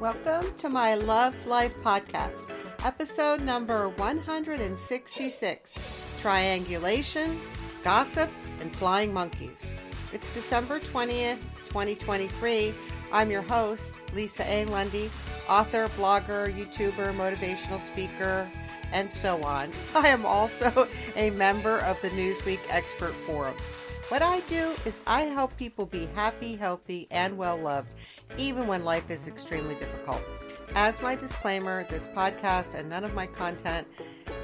Welcome to my Love Life podcast, episode number 166 Triangulation, Gossip, and Flying Monkeys. It's December 20th, 2023. I'm your host, Lisa A. Lundy, author, blogger, YouTuber, motivational speaker, and so on. I am also a member of the Newsweek Expert Forum. What I do is I help people be happy, healthy, and well loved, even when life is extremely difficult. As my disclaimer, this podcast and none of my content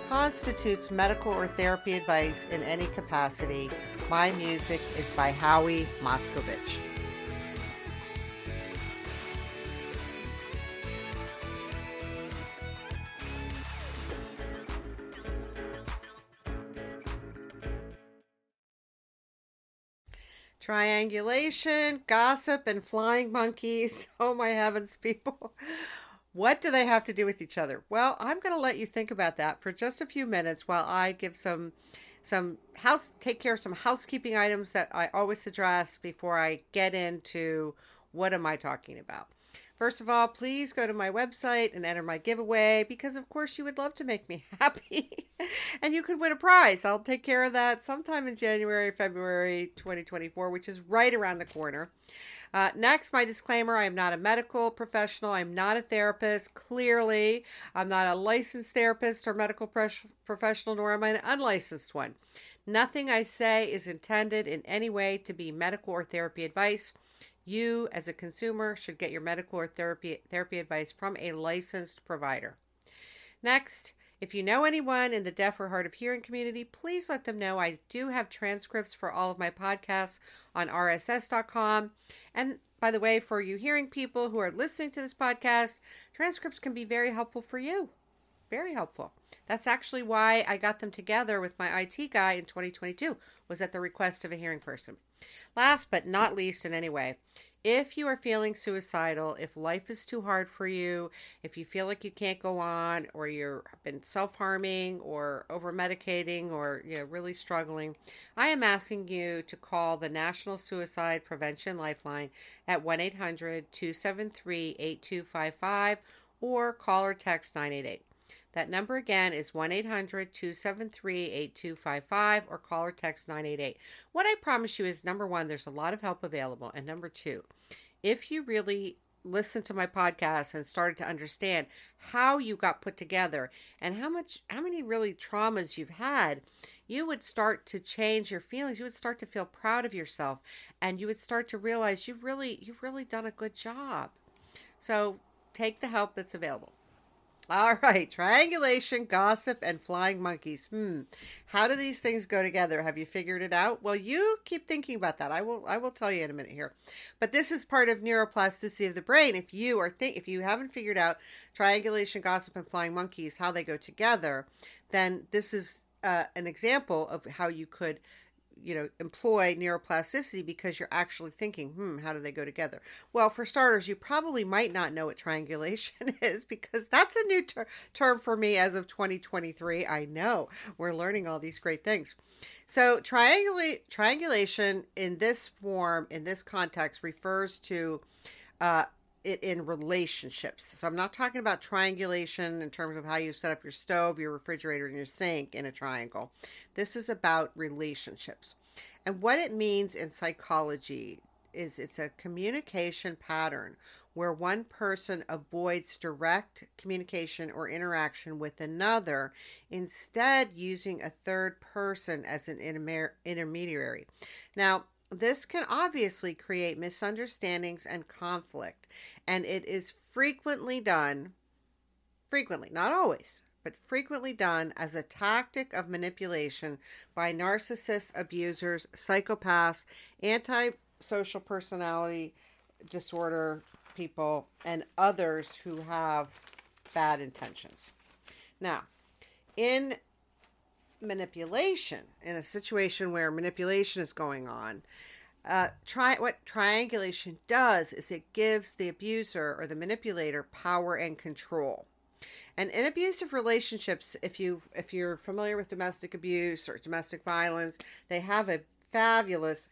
constitutes medical or therapy advice in any capacity. My music is by Howie Moscovich. Triangulation, gossip, and flying monkeys. Oh my heavens, people. What do they have to do with each other? Well, I'm going to let you think about that for just a few minutes while I give some some house take care of some housekeeping items that I always address before I get into what am I talking about. First of all, please go to my website and enter my giveaway because, of course, you would love to make me happy and you could win a prize. I'll take care of that sometime in January, February 2024, which is right around the corner. Uh, next, my disclaimer I am not a medical professional. I'm not a therapist. Clearly, I'm not a licensed therapist or medical professional, nor am I an unlicensed one. Nothing I say is intended in any way to be medical or therapy advice. You, as a consumer, should get your medical or therapy, therapy advice from a licensed provider. Next, if you know anyone in the deaf or hard of hearing community, please let them know I do have transcripts for all of my podcasts on rss.com. And by the way, for you hearing people who are listening to this podcast, transcripts can be very helpful for you. Very helpful. That's actually why I got them together with my IT guy in 2022, was at the request of a hearing person. Last but not least, in any way, if you are feeling suicidal, if life is too hard for you, if you feel like you can't go on, or you've been self harming, or over medicating, or you know, really struggling, I am asking you to call the National Suicide Prevention Lifeline at 1 800 273 8255 or call or text 988. That number again is 1 800 273 8255 or call or text 988. What I promise you is number one, there's a lot of help available. And number two, if you really listen to my podcast and started to understand how you got put together and how much how many really traumas you've had you would start to change your feelings you would start to feel proud of yourself and you would start to realize you really you've really done a good job so take the help that's available all right, triangulation, gossip, and flying monkeys. Hmm. How do these things go together? Have you figured it out? Well, you keep thinking about that. I will I will tell you in a minute here. But this is part of neuroplasticity of the brain. If you are think if you haven't figured out triangulation, gossip, and flying monkeys, how they go together, then this is uh, an example of how you could you know employ neuroplasticity because you're actually thinking hmm how do they go together? Well for starters you probably might not know what triangulation is because that's a new ter- term for me as of 2023 i know. We're learning all these great things. So triangula- triangulation in this form in this context refers to uh, it in relationships. So I'm not talking about triangulation in terms of how you set up your stove, your refrigerator, and your sink in a triangle. This is about relationships. And what it means in psychology is it's a communication pattern where one person avoids direct communication or interaction with another, instead using a third person as an intermediary. Now, this can obviously create misunderstandings and conflict, and it is frequently done, frequently, not always, but frequently done as a tactic of manipulation by narcissists, abusers, psychopaths, antisocial personality disorder people, and others who have bad intentions. Now, in manipulation in a situation where manipulation is going on uh, try what triangulation does is it gives the abuser or the manipulator power and control and in abusive relationships if you if you're familiar with domestic abuse or domestic violence they have a fabulous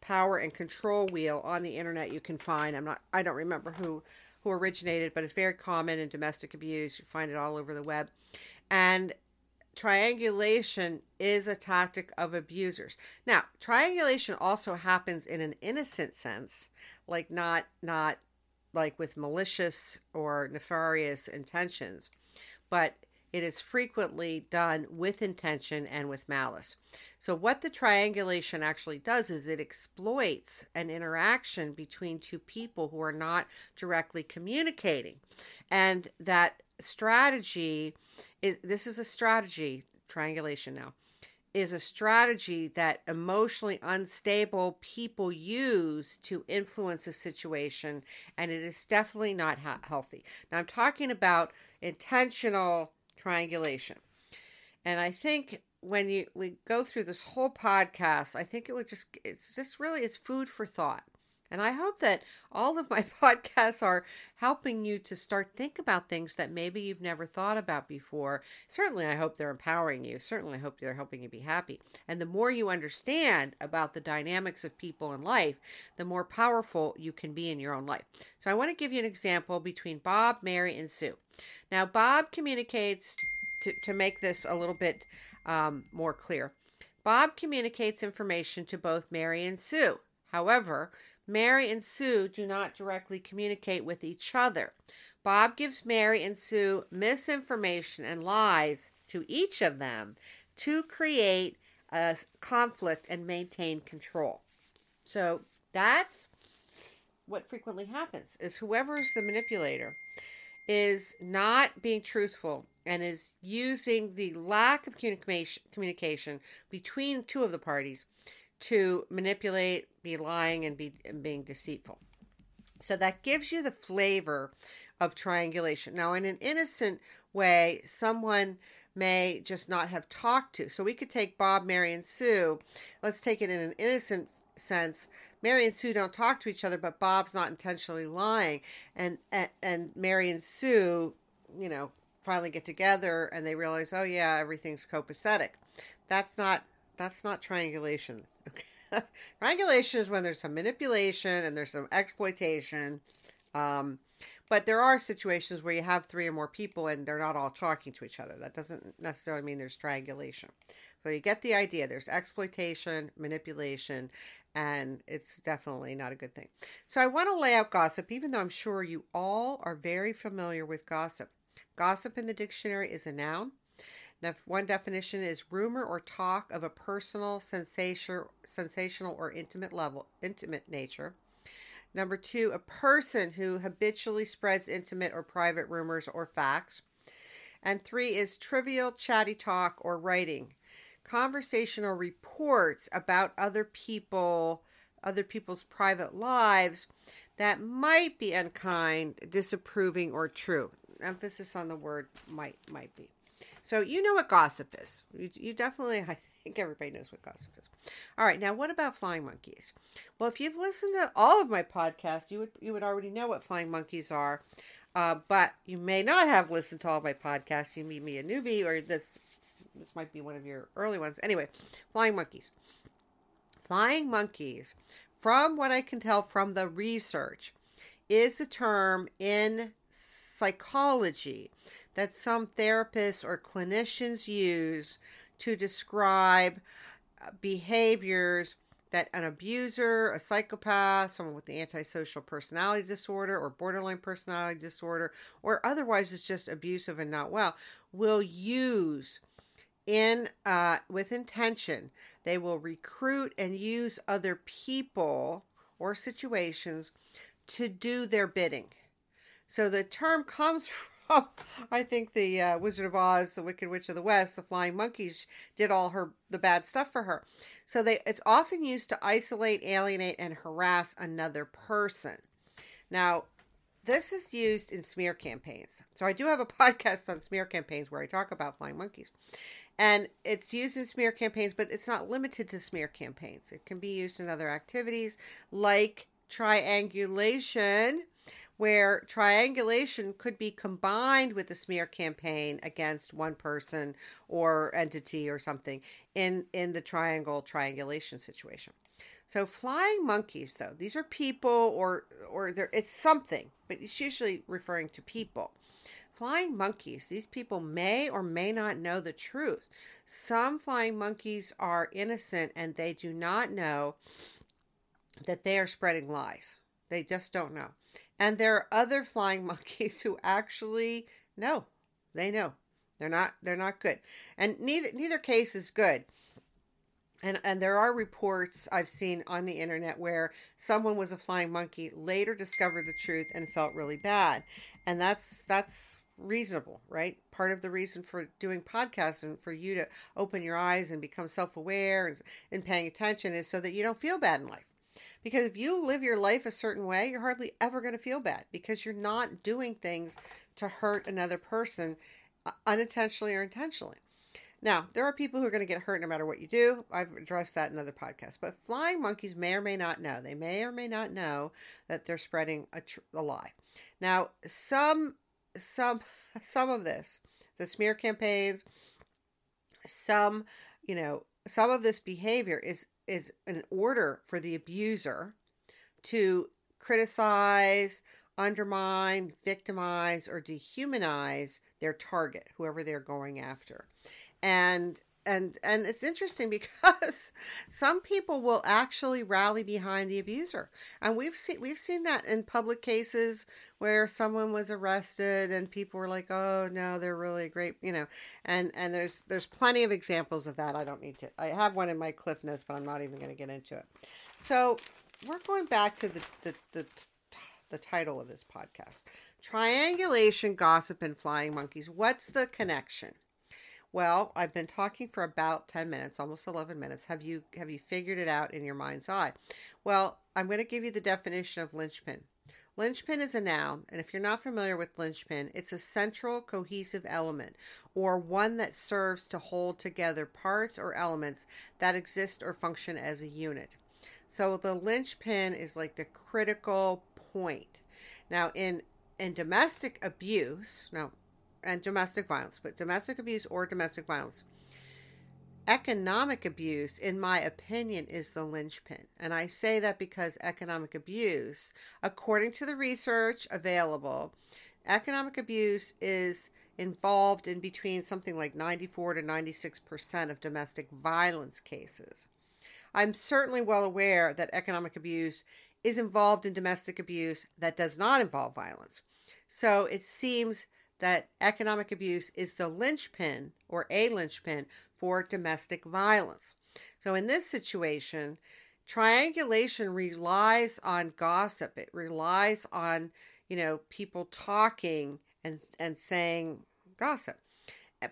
power and control wheel on the internet you can find i'm not i don't remember who who originated, but it's very common in domestic abuse. You find it all over the web. And triangulation is a tactic of abusers. Now, triangulation also happens in an innocent sense, like not not like with malicious or nefarious intentions, but it is frequently done with intention and with malice. So, what the triangulation actually does is it exploits an interaction between two people who are not directly communicating. And that strategy is this is a strategy, triangulation now, is a strategy that emotionally unstable people use to influence a situation, and it is definitely not healthy. Now, I'm talking about intentional triangulation. And I think when you we go through this whole podcast, I think it would just it's just really it's food for thought. And I hope that all of my podcasts are helping you to start think about things that maybe you've never thought about before. Certainly I hope they're empowering you. Certainly I hope they're helping you be happy. And the more you understand about the dynamics of people in life, the more powerful you can be in your own life. So I want to give you an example between Bob, Mary, and Sue. Now, Bob communicates to, to make this a little bit um, more clear. Bob communicates information to both Mary and Sue. However, Mary and Sue do not directly communicate with each other. Bob gives Mary and Sue misinformation and lies to each of them to create a conflict and maintain control. So that's what frequently happens is whoever's the manipulator is not being truthful and is using the lack of communication between two of the parties to manipulate, be lying, and be and being deceitful. So that gives you the flavor of triangulation. Now, in an innocent way, someone may just not have talked to. So we could take Bob, Mary, and Sue. Let's take it in an innocent sense. Mary and Sue don't talk to each other, but Bob's not intentionally lying, and and, and Mary and Sue, you know, finally get together and they realize, oh yeah, everything's copacetic. That's not that's not triangulation. Triangulation is when there's some manipulation and there's some exploitation. Um, but there are situations where you have three or more people and they're not all talking to each other. That doesn't necessarily mean there's triangulation. So you get the idea. There's exploitation, manipulation, and it's definitely not a good thing. So I want to lay out gossip, even though I'm sure you all are very familiar with gossip. Gossip in the dictionary is a noun. One definition is rumor or talk of a personal, sensation, sensational, or intimate level, intimate nature. Number two, a person who habitually spreads intimate or private rumors or facts. And three is trivial, chatty talk or writing conversational reports about other people, other people's private lives that might be unkind, disapproving, or true. Emphasis on the word might might be. So you know what gossip is. You, you definitely, I think everybody knows what gossip is. All right, now what about flying monkeys? Well, if you've listened to all of my podcasts, you would you would already know what flying monkeys are. Uh, but you may not have listened to all my podcasts. You may be a newbie, or this this might be one of your early ones. Anyway, flying monkeys. Flying monkeys, from what I can tell from the research, is the term in psychology that some therapists or clinicians use to describe uh, behaviors that an abuser, a psychopath, someone with the antisocial personality disorder or borderline personality disorder, or otherwise is just abusive and not well, will use in uh, with intention. They will recruit and use other people or situations to do their bidding. So the term comes from, I think, the uh, Wizard of Oz, the Wicked Witch of the West, the Flying Monkeys did all her the bad stuff for her. So they it's often used to isolate, alienate, and harass another person. Now, this is used in smear campaigns. So I do have a podcast on smear campaigns where I talk about flying monkeys. And it's used in smear campaigns, but it's not limited to smear campaigns. It can be used in other activities like triangulation, where triangulation could be combined with a smear campaign against one person or entity or something in, in the triangle triangulation situation. So flying monkeys, though, these are people or or it's something, but it's usually referring to people. Flying monkeys, these people may or may not know the truth. Some flying monkeys are innocent and they do not know that they are spreading lies. They just don't know. And there are other flying monkeys who actually know. They know. They're not they're not good. And neither neither case is good. And, and there are reports I've seen on the internet where someone was a flying monkey, later discovered the truth and felt really bad. And that's that's reasonable, right? Part of the reason for doing podcasts and for you to open your eyes and become self-aware and, and paying attention is so that you don't feel bad in life. Because if you live your life a certain way, you're hardly ever going to feel bad because you're not doing things to hurt another person uh, unintentionally or intentionally. Now, there are people who are going to get hurt no matter what you do. I've addressed that in other podcasts. But flying monkeys may or may not know. They may or may not know that they're spreading a, tr- a lie. Now, some some some of this, the smear campaigns, some, you know, some of this behavior is is an order for the abuser to criticize, undermine, victimize, or dehumanize their target, whoever they're going after. And and and it's interesting because some people will actually rally behind the abuser. And we've seen we've seen that in public cases where someone was arrested and people were like oh no they're really great you know and and there's there's plenty of examples of that. I don't need to i have one in my cliff notes but i'm not even going to get into it. So we're going back to the the, the the title of this podcast triangulation gossip and flying monkeys. What's the connection well, I've been talking for about 10 minutes, almost 11 minutes. Have you have you figured it out in your mind's eye? Well, I'm going to give you the definition of linchpin. Linchpin is a noun, and if you're not familiar with linchpin, it's a central cohesive element or one that serves to hold together parts or elements that exist or function as a unit. So the linchpin is like the critical point. Now in in domestic abuse, now and domestic violence, but domestic abuse or domestic violence. Economic abuse, in my opinion, is the linchpin. And I say that because economic abuse, according to the research available, economic abuse is involved in between something like 94 to 96% of domestic violence cases. I'm certainly well aware that economic abuse is involved in domestic abuse that does not involve violence. So it seems that economic abuse is the linchpin or a linchpin for domestic violence. So in this situation, triangulation relies on gossip. It relies on, you know, people talking and and saying gossip.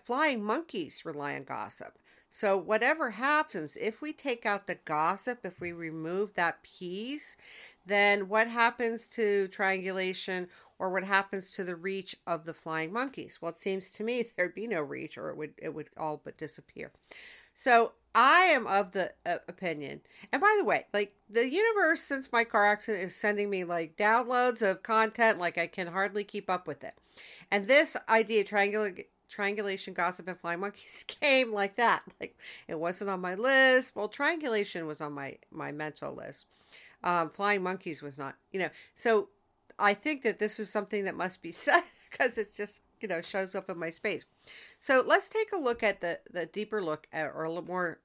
Flying monkeys rely on gossip. So whatever happens, if we take out the gossip, if we remove that piece, then what happens to triangulation or what happens to the reach of the flying monkeys? Well, it seems to me there'd be no reach or it would it would all but disappear. So I am of the uh, opinion. And by the way, like the universe since my car accident is sending me like downloads of content like I can hardly keep up with it. And this idea triangular triangulation gossip and flying monkeys came like that like it wasn't on my list well triangulation was on my my mental list um, flying monkeys was not you know so i think that this is something that must be said because it's just you know shows up in my space so let's take a look at the the deeper look at, or a little more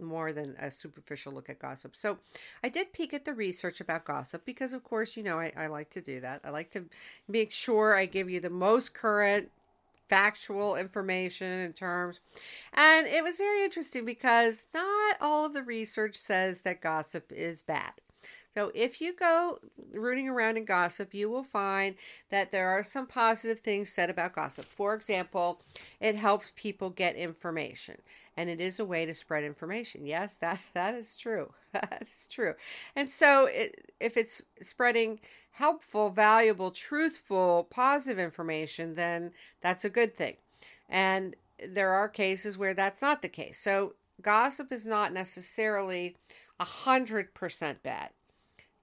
more than a superficial look at gossip. So I did peek at the research about gossip because, of course, you know, I, I, like to do that. I like to make sure I give you the most current factual information and terms. And it was very interesting because not all of the research says that gossip is bad. So if you go rooting around in gossip, you will find that there are some positive things said about gossip. For example, it helps people get information and it is a way to spread information. Yes, that that is true. That's true. And so it, if it's spreading helpful, valuable, truthful, positive information, then that's a good thing. And there are cases where that's not the case. So gossip is not necessarily a hundred percent bad.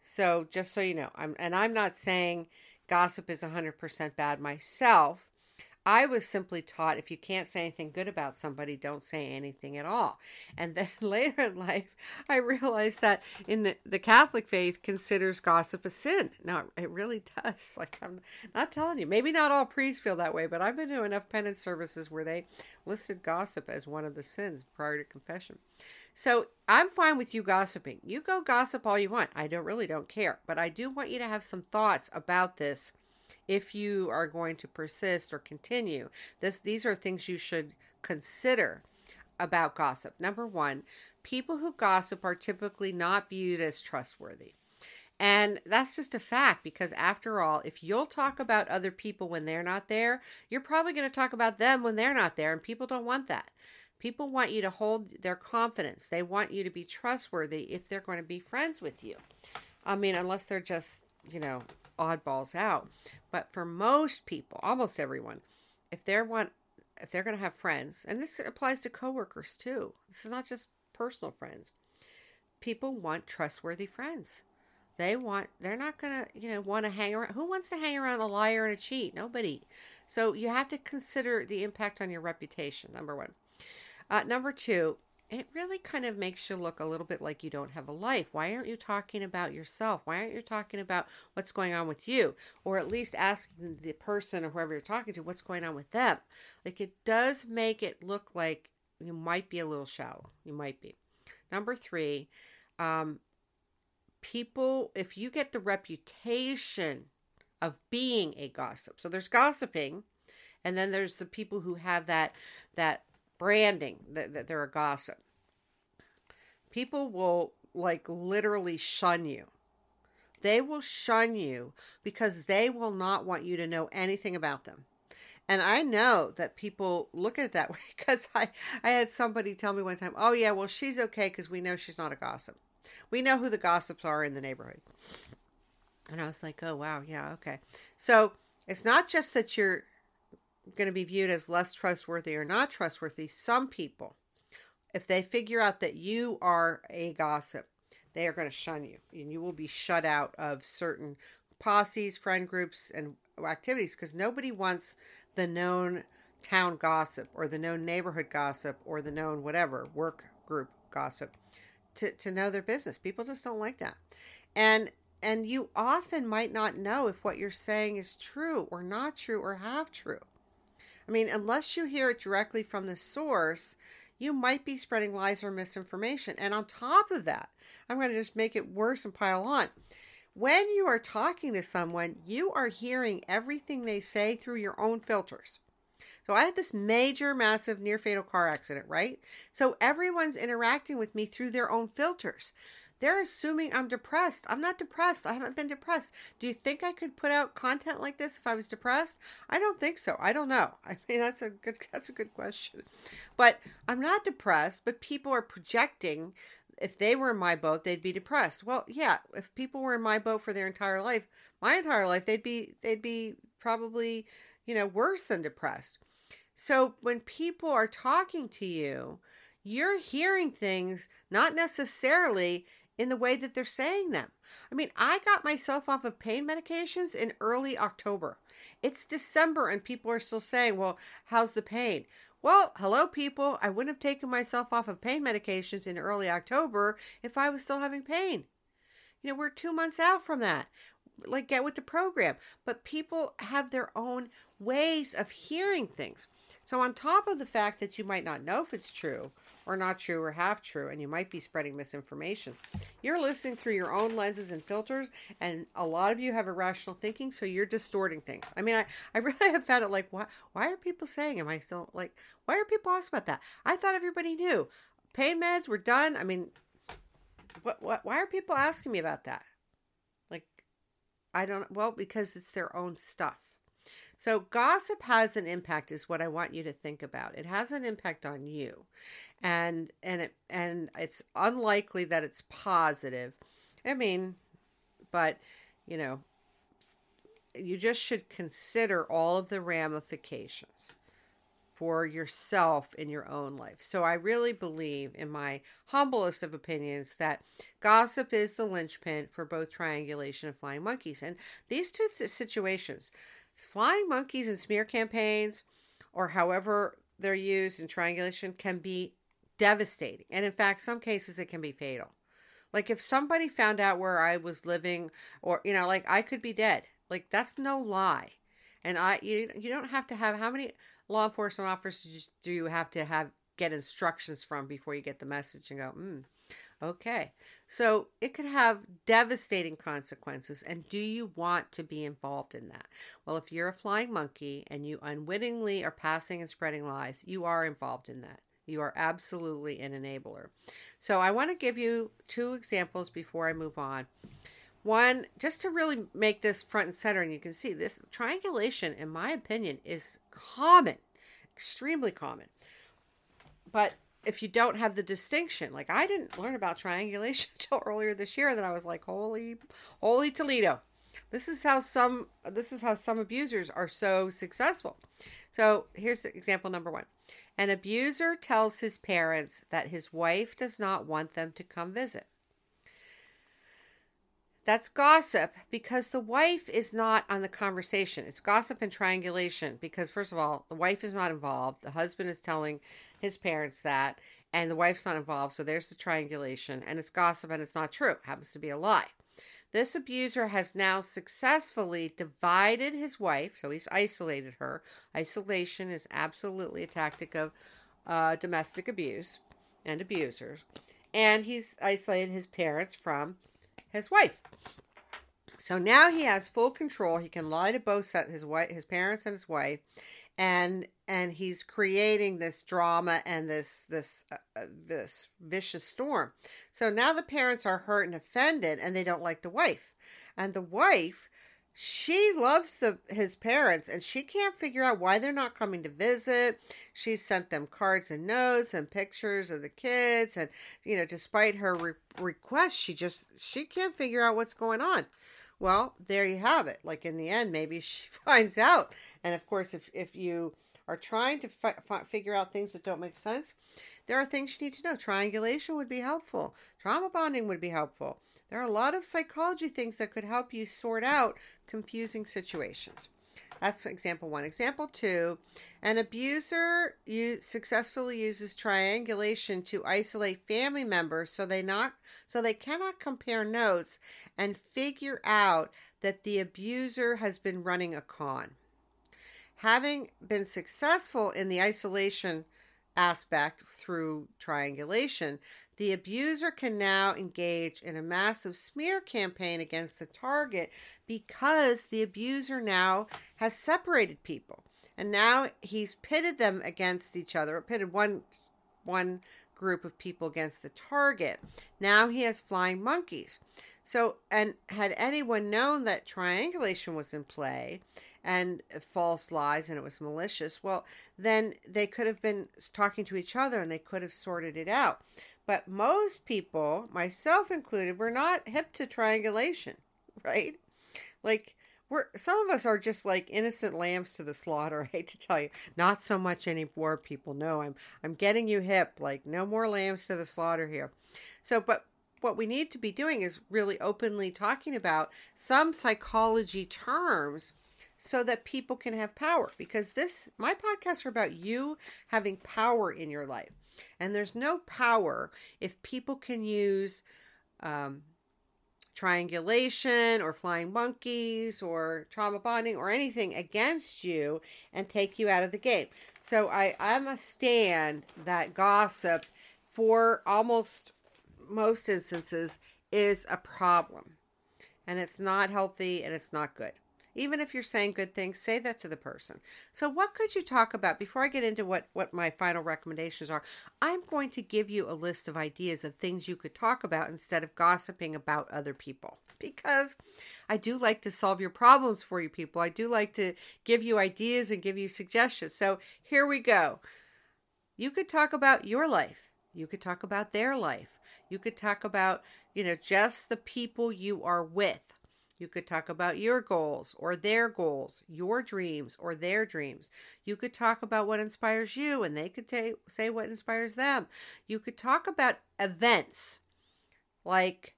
So just so you know, I'm and I'm not saying gossip is 100% bad myself. I was simply taught if you can't say anything good about somebody, don't say anything at all. And then later in life, I realized that in the, the Catholic faith considers gossip a sin. Now, it really does. Like, I'm not telling you. Maybe not all priests feel that way, but I've been to enough penance services where they listed gossip as one of the sins prior to confession. So I'm fine with you gossiping. You go gossip all you want. I don't really don't care. But I do want you to have some thoughts about this if you are going to persist or continue. This these are things you should consider about gossip. Number 1, people who gossip are typically not viewed as trustworthy. And that's just a fact because, after all, if you'll talk about other people when they're not there, you're probably going to talk about them when they're not there, and people don't want that. People want you to hold their confidence. They want you to be trustworthy if they're going to be friends with you. I mean, unless they're just, you know, oddballs out. But for most people, almost everyone, if they're want if they're going to have friends, and this applies to coworkers too. This is not just personal friends. People want trustworthy friends. They want they're not going to, you know, want to hang around. Who wants to hang around a liar and a cheat? Nobody. So you have to consider the impact on your reputation. Number 1. Uh, number 2, it really kind of makes you look a little bit like you don't have a life. Why aren't you talking about yourself? Why aren't you talking about what's going on with you? Or at least asking the person or whoever you're talking to what's going on with them. Like it does make it look like you might be a little shallow. You might be. Number three, um, people, if you get the reputation of being a gossip, so there's gossiping, and then there's the people who have that that branding that, that they're a gossip. People will like literally shun you. They will shun you because they will not want you to know anything about them. And I know that people look at it that way because I, I had somebody tell me one time, oh, yeah, well, she's okay because we know she's not a gossip. We know who the gossips are in the neighborhood. And I was like, oh, wow, yeah, okay. So it's not just that you're going to be viewed as less trustworthy or not trustworthy, some people, if they figure out that you are a gossip, they are going to shun you and you will be shut out of certain posses, friend groups, and activities because nobody wants the known town gossip or the known neighborhood gossip or the known whatever work group gossip to, to know their business. People just don't like that. And and you often might not know if what you're saying is true or not true or half true. I mean, unless you hear it directly from the source, you might be spreading lies or misinformation. And on top of that, I'm going to just make it worse and pile on. When you are talking to someone, you are hearing everything they say through your own filters. So I had this major, massive, near fatal car accident, right? So everyone's interacting with me through their own filters. They're assuming I'm depressed. I'm not depressed. I haven't been depressed. Do you think I could put out content like this if I was depressed? I don't think so. I don't know. I mean, that's a good that's a good question. But I'm not depressed, but people are projecting if they were in my boat, they'd be depressed. Well, yeah, if people were in my boat for their entire life, my entire life, they'd be they'd be probably, you know, worse than depressed. So when people are talking to you, you're hearing things not necessarily in the way that they're saying them. I mean, I got myself off of pain medications in early October. It's December and people are still saying, well, how's the pain? Well, hello, people. I wouldn't have taken myself off of pain medications in early October if I was still having pain. You know, we're two months out from that. Like, get with the program. But people have their own ways of hearing things. So, on top of the fact that you might not know if it's true or not true or half true, and you might be spreading misinformation, you're listening through your own lenses and filters, and a lot of you have irrational thinking, so you're distorting things. I mean, I, I really have found it like, why, why are people saying, am I still like, why are people asking about that? I thought everybody knew. Pain meds were done. I mean, what, what, why are people asking me about that? Like, I don't, well, because it's their own stuff. So gossip has an impact is what I want you to think about. It has an impact on you. And and it and it's unlikely that it's positive. I mean, but you know, you just should consider all of the ramifications for yourself in your own life. So I really believe, in my humblest of opinions, that gossip is the linchpin for both triangulation and flying monkeys. And these two th- situations, flying monkeys and smear campaigns or however they're used in triangulation can be devastating. And in fact, some cases it can be fatal. Like if somebody found out where I was living or you know, like I could be dead. Like that's no lie. And I you you don't have to have how many law enforcement officers do you have to have get instructions from before you get the message and go, hmm, okay. So it could have devastating consequences. And do you want to be involved in that? Well, if you're a flying monkey and you unwittingly are passing and spreading lies, you are involved in that. You are absolutely an enabler. So I want to give you two examples before I move on. One, just to really make this front and center, and you can see this triangulation, in my opinion, is common, extremely common. But if you don't have the distinction, like I didn't learn about triangulation until earlier this year, that I was like, holy, holy Toledo. This is how some this is how some abusers are so successful. So here's example number one. An abuser tells his parents that his wife does not want them to come visit. That's gossip because the wife is not on the conversation. It's gossip and triangulation because, first of all, the wife is not involved. The husband is telling his parents that, and the wife's not involved. So there's the triangulation, and it's gossip and it's not true. It happens to be a lie. This abuser has now successfully divided his wife, so he's isolated her. Isolation is absolutely a tactic of uh, domestic abuse and abusers. And he's isolated his parents from his wife. So now he has full control. He can lie to both his wife, his parents, and his wife, and and he's creating this drama and this this uh, uh, this vicious storm. So now the parents are hurt and offended, and they don't like the wife, and the wife. She loves the his parents and she can't figure out why they're not coming to visit. She sent them cards and notes and pictures of the kids and you know despite her re- request she just she can't figure out what's going on. Well, there you have it. Like in the end, maybe she finds out. And of course, if, if you are trying to fi- fi- figure out things that don't make sense, there are things you need to know. Triangulation would be helpful, trauma bonding would be helpful. There are a lot of psychology things that could help you sort out confusing situations. That's example one. Example two an abuser successfully uses triangulation to isolate family members so they not so they cannot compare notes and figure out that the abuser has been running a con. Having been successful in the isolation aspect through triangulation, the abuser can now engage in a massive smear campaign against the target because the abuser now has separated people. And now he's pitted them against each other, pitted one one group of people against the target. Now he has flying monkeys. So, and had anyone known that triangulation was in play and false lies and it was malicious, well, then they could have been talking to each other and they could have sorted it out. But most people, myself included, we're not hip to triangulation, right? Like we're some of us are just like innocent lambs to the slaughter. I hate to tell you, not so much anymore. People know I'm I'm getting you hip. Like no more lambs to the slaughter here. So, but what we need to be doing is really openly talking about some psychology terms so that people can have power because this my podcasts are about you having power in your life and there's no power if people can use um, triangulation or flying monkeys or trauma bonding or anything against you and take you out of the game. So I, I'm a stand that gossip for almost most instances is a problem. And it's not healthy and it's not good. Even if you're saying good things, say that to the person. So, what could you talk about? Before I get into what, what my final recommendations are, I'm going to give you a list of ideas of things you could talk about instead of gossiping about other people. Because I do like to solve your problems for you people. I do like to give you ideas and give you suggestions. So, here we go. You could talk about your life. You could talk about their life. You could talk about, you know, just the people you are with. You could talk about your goals or their goals, your dreams or their dreams. You could talk about what inspires you and they could t- say what inspires them. You could talk about events like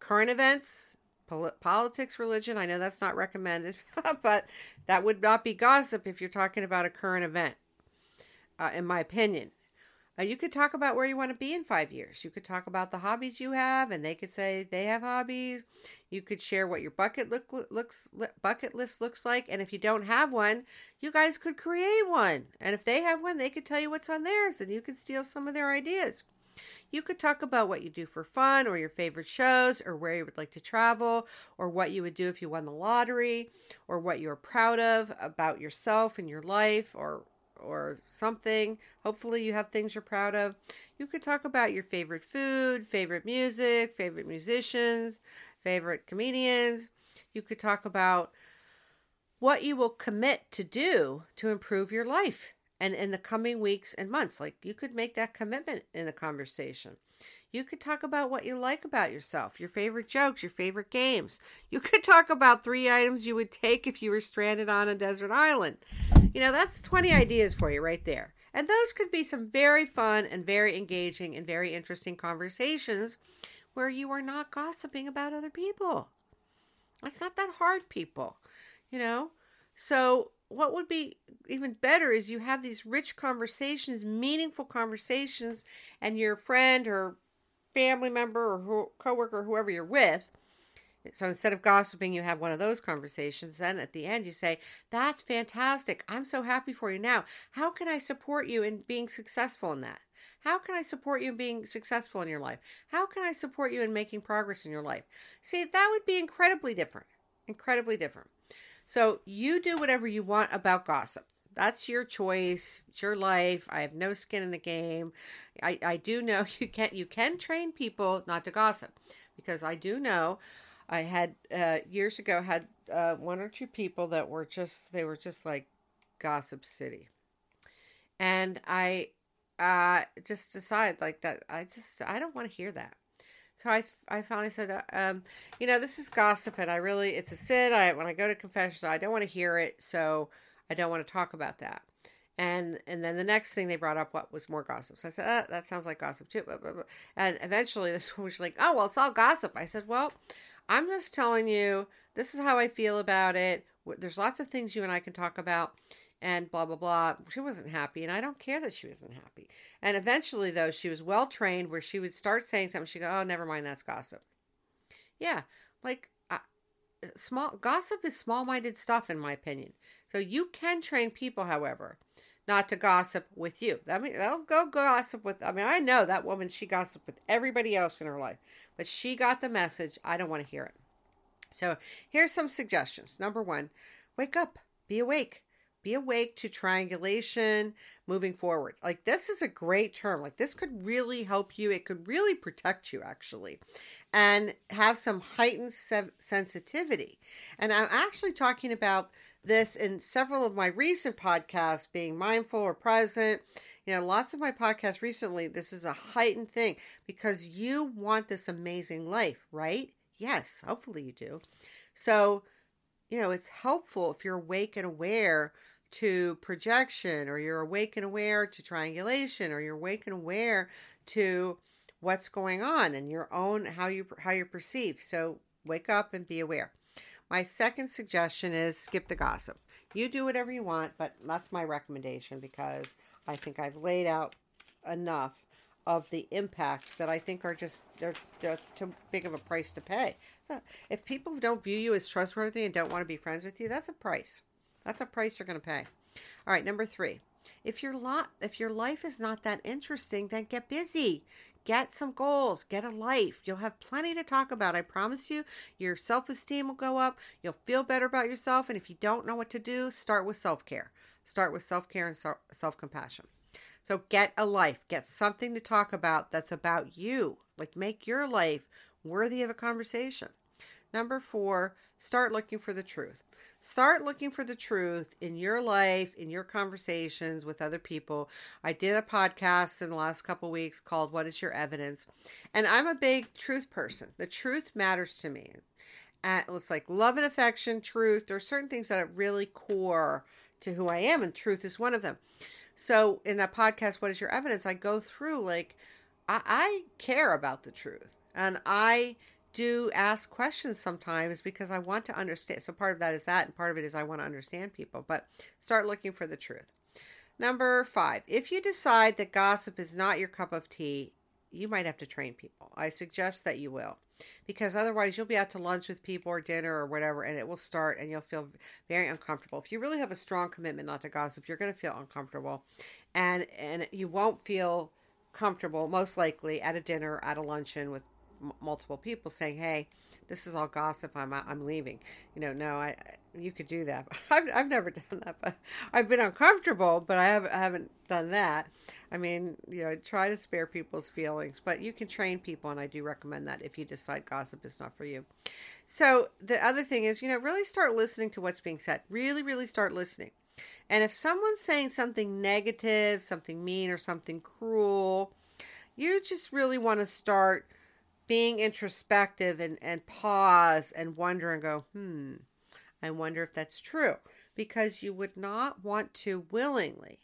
current events, pol- politics, religion. I know that's not recommended, but that would not be gossip if you're talking about a current event, uh, in my opinion. You could talk about where you want to be in five years. You could talk about the hobbies you have, and they could say they have hobbies. You could share what your bucket look looks bucket list looks like, and if you don't have one, you guys could create one. And if they have one, they could tell you what's on theirs, and you could steal some of their ideas. You could talk about what you do for fun, or your favorite shows, or where you would like to travel, or what you would do if you won the lottery, or what you're proud of about yourself and your life, or or something. Hopefully, you have things you're proud of. You could talk about your favorite food, favorite music, favorite musicians, favorite comedians. You could talk about what you will commit to do to improve your life and in the coming weeks and months. Like you could make that commitment in a conversation. You could talk about what you like about yourself, your favorite jokes, your favorite games. You could talk about three items you would take if you were stranded on a desert island. You know, that's 20 ideas for you right there. And those could be some very fun and very engaging and very interesting conversations where you are not gossiping about other people. It's not that hard, people, you know? So, what would be even better is you have these rich conversations, meaningful conversations, and your friend or family member or co- coworker, whoever you're with, so instead of gossiping, you have one of those conversations. Then at the end, you say, That's fantastic. I'm so happy for you now. How can I support you in being successful in that? How can I support you in being successful in your life? How can I support you in making progress in your life? See, that would be incredibly different. Incredibly different. So you do whatever you want about gossip. That's your choice. It's your life. I have no skin in the game. I, I do know you can you can train people not to gossip because I do know I had uh, years ago had uh, one or two people that were just they were just like gossip city, and I uh, just decided like that I just I don't want to hear that. So I, I finally said, uh, um, you know, this is gossip, and I really it's a sin. I when I go to confession, I don't want to hear it, so I don't want to talk about that. And and then the next thing they brought up what was more gossip. So I said, uh, that sounds like gossip too. And eventually this one was like, oh well, it's all gossip. I said, well, I'm just telling you, this is how I feel about it. There's lots of things you and I can talk about, and blah, blah, blah. She wasn't happy, and I don't care that she wasn't happy. And eventually, though, she was well trained where she would start saying something. She'd go, Oh, never mind, that's gossip. Yeah, like small gossip is small minded stuff, in my opinion. So you can train people, however, not to gossip with you. I mean, they'll go gossip with. I mean, I know that woman. She gossiped with everybody else in her life, but she got the message. I don't want to hear it. So here's some suggestions. Number one, wake up, be awake. Be awake to triangulation moving forward. Like, this is a great term. Like, this could really help you. It could really protect you, actually, and have some heightened se- sensitivity. And I'm actually talking about this in several of my recent podcasts, being mindful or present. You know, lots of my podcasts recently, this is a heightened thing because you want this amazing life, right? Yes, hopefully you do. So, you know, it's helpful if you're awake and aware to projection or you're awake and aware to triangulation or you're awake and aware to what's going on and your own how you how you're perceived. So, wake up and be aware. My second suggestion is skip the gossip. You do whatever you want, but that's my recommendation because I think I've laid out enough of the impacts that I think are just they're just too big of a price to pay. If people don't view you as trustworthy and don't want to be friends with you, that's a price. That's a price you're going to pay. All right, number 3. If your lot if your life is not that interesting, then get busy. Get some goals, get a life. You'll have plenty to talk about. I promise you, your self esteem will go up. You'll feel better about yourself. And if you don't know what to do, start with self care. Start with self care and self compassion. So get a life, get something to talk about that's about you. Like make your life worthy of a conversation. Number four, start looking for the truth. Start looking for the truth in your life, in your conversations with other people. I did a podcast in the last couple weeks called What is Your Evidence? And I'm a big truth person. The truth matters to me. It's like love and affection, truth. There are certain things that are really core to who I am, and truth is one of them. So in that podcast, What is Your Evidence? I go through like, I, I care about the truth. And I do ask questions sometimes because I want to understand. So part of that is that, and part of it is I want to understand people. But start looking for the truth. Number five, if you decide that gossip is not your cup of tea, you might have to train people. I suggest that you will because otherwise you'll be out to lunch with people or dinner or whatever and it will start and you'll feel very uncomfortable. If you really have a strong commitment not to gossip, you're going to feel uncomfortable and and you won't feel comfortable most likely at a dinner, at a luncheon with multiple people saying, "Hey, this is all gossip. I'm I'm leaving." You know, no, I you could do that. I've I've never done that, but I've been uncomfortable, but I haven't I haven't done that. I mean, you know, try to spare people's feelings, but you can train people, and I do recommend that if you decide gossip is not for you. So the other thing is, you know, really start listening to what's being said. Really, really start listening. And if someone's saying something negative, something mean, or something cruel, you just really want to start being introspective and, and pause and wonder and go, hmm, I wonder if that's true. Because you would not want to willingly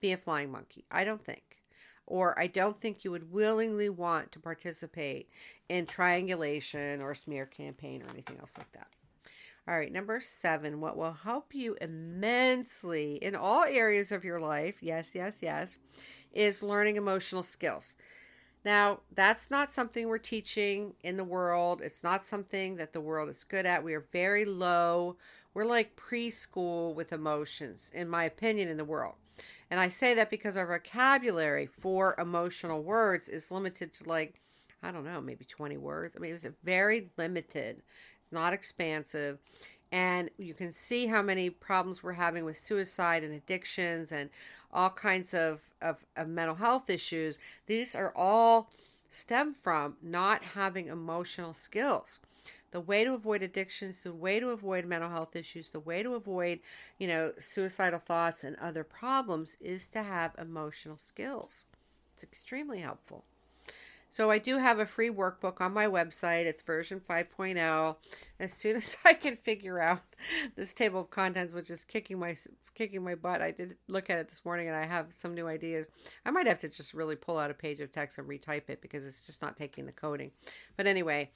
be a flying monkey. I don't think. Or I don't think you would willingly want to participate in triangulation or smear campaign or anything else like that. All right, number seven, what will help you immensely in all areas of your life, yes, yes, yes, is learning emotional skills. Now, that's not something we're teaching in the world. It's not something that the world is good at. We are very low. We're like preschool with emotions, in my opinion, in the world. And I say that because our vocabulary for emotional words is limited to like, I don't know, maybe 20 words. I mean, it was very limited, it's not expansive. And you can see how many problems we're having with suicide and addictions and all kinds of, of, of mental health issues. These are all stem from not having emotional skills the way to avoid addictions, the way to avoid mental health issues, the way to avoid, you know, suicidal thoughts and other problems is to have emotional skills. It's extremely helpful. So I do have a free workbook on my website. It's version 5.0. As soon as I can figure out this table of contents, which is kicking my kicking my butt, I did look at it this morning and I have some new ideas. I might have to just really pull out a page of text and retype it because it's just not taking the coding. But anyway,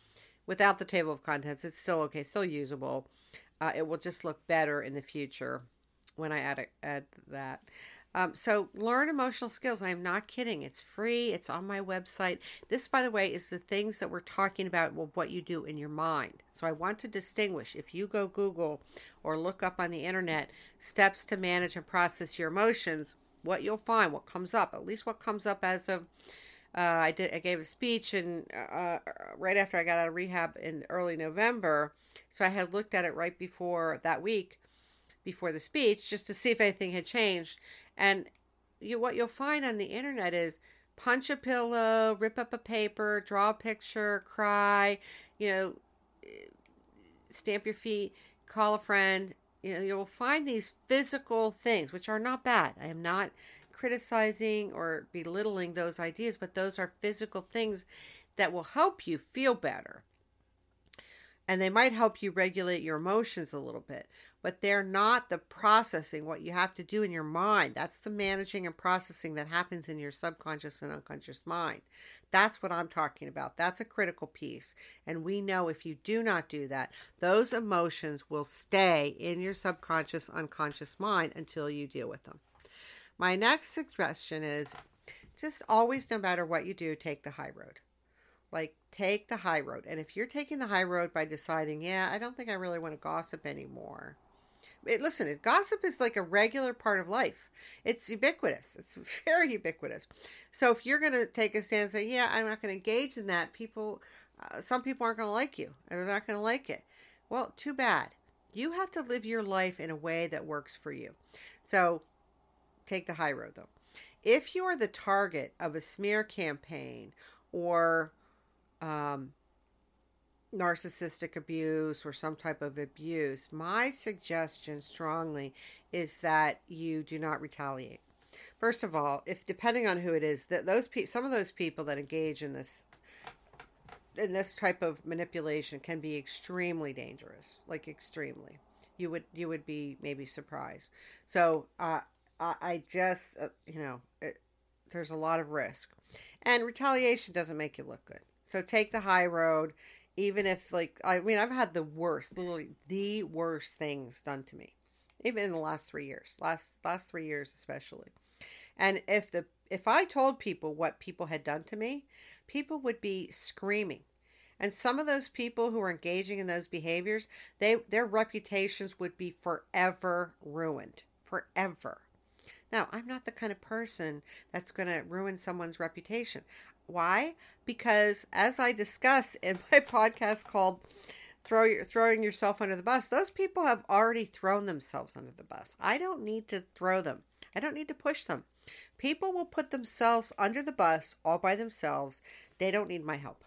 without the table of contents, it's still okay, still usable. Uh, it will just look better in the future when I add add that. Um, so learn emotional skills. I am not kidding. It's free. It's on my website. This, by the way, is the things that we're talking about. Well, what you do in your mind. So I want to distinguish. If you go Google or look up on the internet steps to manage and process your emotions, what you'll find, what comes up, at least what comes up as of. Uh, I did. I gave a speech, and uh, right after I got out of rehab in early November, so I had looked at it right before that week, before the speech, just to see if anything had changed and you, what you'll find on the internet is punch a pillow, rip up a paper, draw a picture, cry, you know, stamp your feet, call a friend. You know, you'll find these physical things, which are not bad. I am not criticizing or belittling those ideas, but those are physical things that will help you feel better. And they might help you regulate your emotions a little bit but they're not the processing, what you have to do in your mind. That's the managing and processing that happens in your subconscious and unconscious mind. That's what I'm talking about. That's a critical piece. And we know if you do not do that, those emotions will stay in your subconscious, unconscious mind until you deal with them. My next suggestion is just always, no matter what you do, take the high road. Like, take the high road. And if you're taking the high road by deciding, yeah, I don't think I really want to gossip anymore, it, listen, it, gossip is like a regular part of life. It's ubiquitous. It's very ubiquitous. So if you're going to take a stand and say, "Yeah, I'm not going to engage in that," people, uh, some people aren't going to like you. and They're not going to like it. Well, too bad. You have to live your life in a way that works for you. So take the high road, though. If you are the target of a smear campaign or um, narcissistic abuse or some type of abuse, my suggestion strongly is that you do not retaliate. First of all, if depending on who it is, that those people, some of those people that engage in this in this type of manipulation can be extremely dangerous, like extremely. You would you would be maybe surprised. So uh, I, I just uh, you know it, there's a lot of risk, and retaliation doesn't make you look good. So take the high road even if like I mean I've had the worst, literally the worst things done to me, even in the last three years, last last three years especially. And if the if I told people what people had done to me, people would be screaming. And some of those people who are engaging in those behaviors, they their reputations would be forever ruined. Forever. Now, I'm not the kind of person that's going to ruin someone's reputation. Why? Because as I discuss in my podcast called Throw your, throwing yourself under the bus, those people have already thrown themselves under the bus. I don't need to throw them. I don't need to push them. People will put themselves under the bus all by themselves. They don't need my help.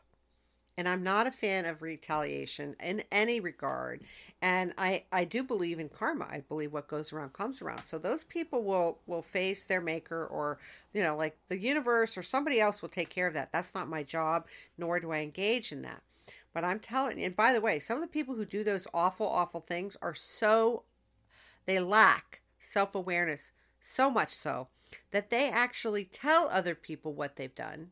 And I'm not a fan of retaliation in any regard. And I, I do believe in karma. I believe what goes around comes around. So those people will will face their maker or you know, like the universe or somebody else will take care of that. That's not my job, nor do I engage in that. But I'm telling and by the way, some of the people who do those awful, awful things are so they lack self awareness so much so that they actually tell other people what they've done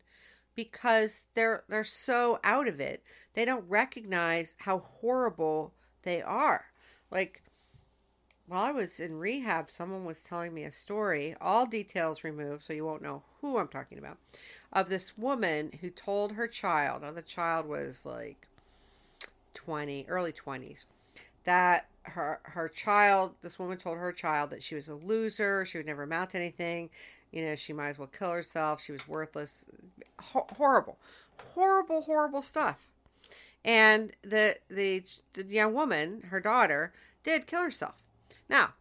because they're they're so out of it. They don't recognize how horrible they are. Like while I was in rehab, someone was telling me a story, all details removed, so you won't know who I'm talking about, of this woman who told her child, now the child was like 20, early 20s, that her her child, this woman told her child that she was a loser, she would never amount to anything, you know, she might as well kill herself, she was worthless, Ho- horrible, horrible, horrible stuff. And the, the the young woman, her daughter, did kill herself. Now,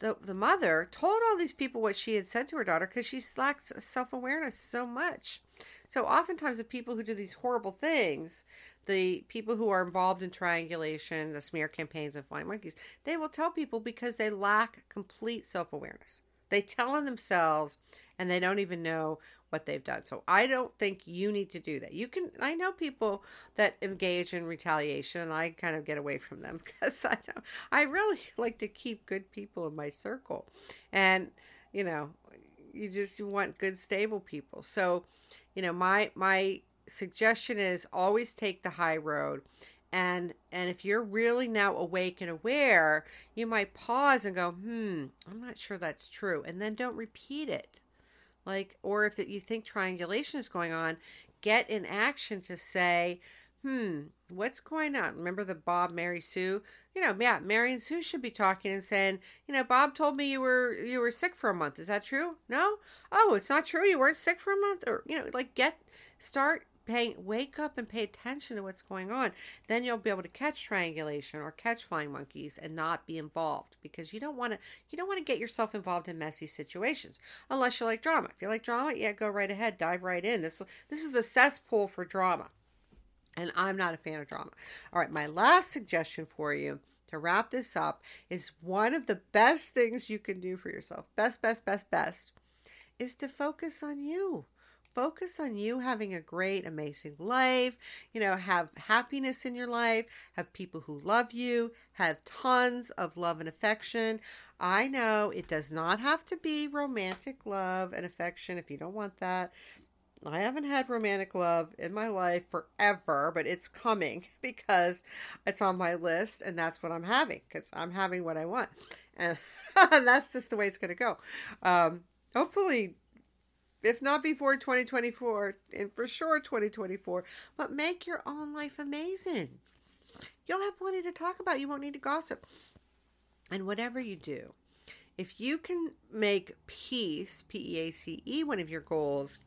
the the mother told all these people what she had said to her daughter because she lacks self awareness so much. So oftentimes the people who do these horrible things, the people who are involved in triangulation, the smear campaigns and flying monkeys, they will tell people because they lack complete self awareness. They tell on themselves and they don't even know what they've done. So I don't think you need to do that. You can I know people that engage in retaliation and I kind of get away from them because I don't, I really like to keep good people in my circle. And you know, you just you want good stable people. So, you know, my my suggestion is always take the high road and and if you're really now awake and aware you might pause and go hmm i'm not sure that's true and then don't repeat it. Like or if it, you think triangulation is going on get in action to say hmm what's going on? Remember the bob mary sue? You know yeah mary and sue should be talking and saying you know bob told me you were you were sick for a month. Is that true? No? Oh it's not true you weren't sick for a month or you know like get start pay, wake up and pay attention to what's going on. Then you'll be able to catch triangulation or catch flying monkeys and not be involved because you don't want to you don't want to get yourself involved in messy situations unless you like drama. If you like drama, yeah, go right ahead, dive right in. This this is the cesspool for drama. And I'm not a fan of drama. All right, my last suggestion for you to wrap this up is one of the best things you can do for yourself. Best, best, best, best is to focus on you focus on you having a great, amazing life. You know, have happiness in your life, have people who love you, have tons of love and affection. I know it does not have to be romantic love and affection if you don't want that. I haven't had romantic love in my life forever, but it's coming because it's on my list and that's what I'm having because I'm having what I want. And that's just the way it's going to go. Um, hopefully, if not before 2024, and for sure 2024, but make your own life amazing. You'll have plenty to talk about. You won't need to gossip. And whatever you do, if you can make peace, P E A C E, one of your goals,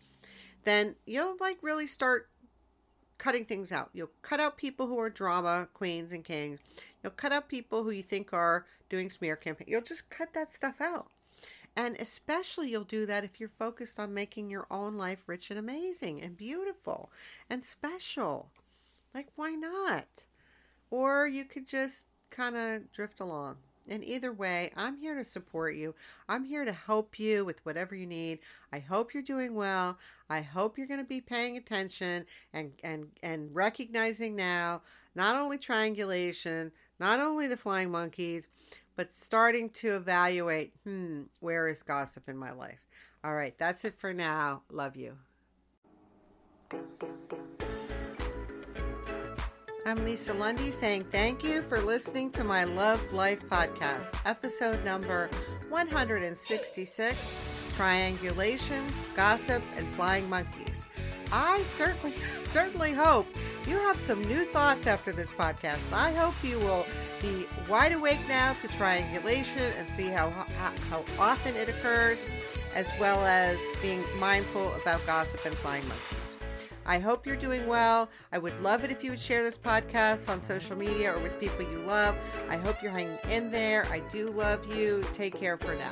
then you'll like really start cutting things out. You'll cut out people who are drama queens and kings. You'll cut out people who you think are doing smear campaign. You'll just cut that stuff out. And especially you'll do that if you're focused on making your own life rich and amazing and beautiful and special. Like, why not? Or you could just kind of drift along. And either way, I'm here to support you. I'm here to help you with whatever you need. I hope you're doing well. I hope you're going to be paying attention and and and recognizing now not only triangulation, not only the flying monkeys, but starting to evaluate hmm, where is gossip in my life? All right, that's it for now. Love you. I'm Lisa Lundy saying thank you for listening to my Love Life podcast, episode number 166 Triangulation, Gossip, and Flying Monkeys. I certainly, certainly hope you have some new thoughts after this podcast. I hope you will be wide awake now to triangulation and see how, how, how often it occurs, as well as being mindful about gossip and flying monkeys. I hope you're doing well. I would love it if you would share this podcast on social media or with people you love. I hope you're hanging in there. I do love you. Take care for now.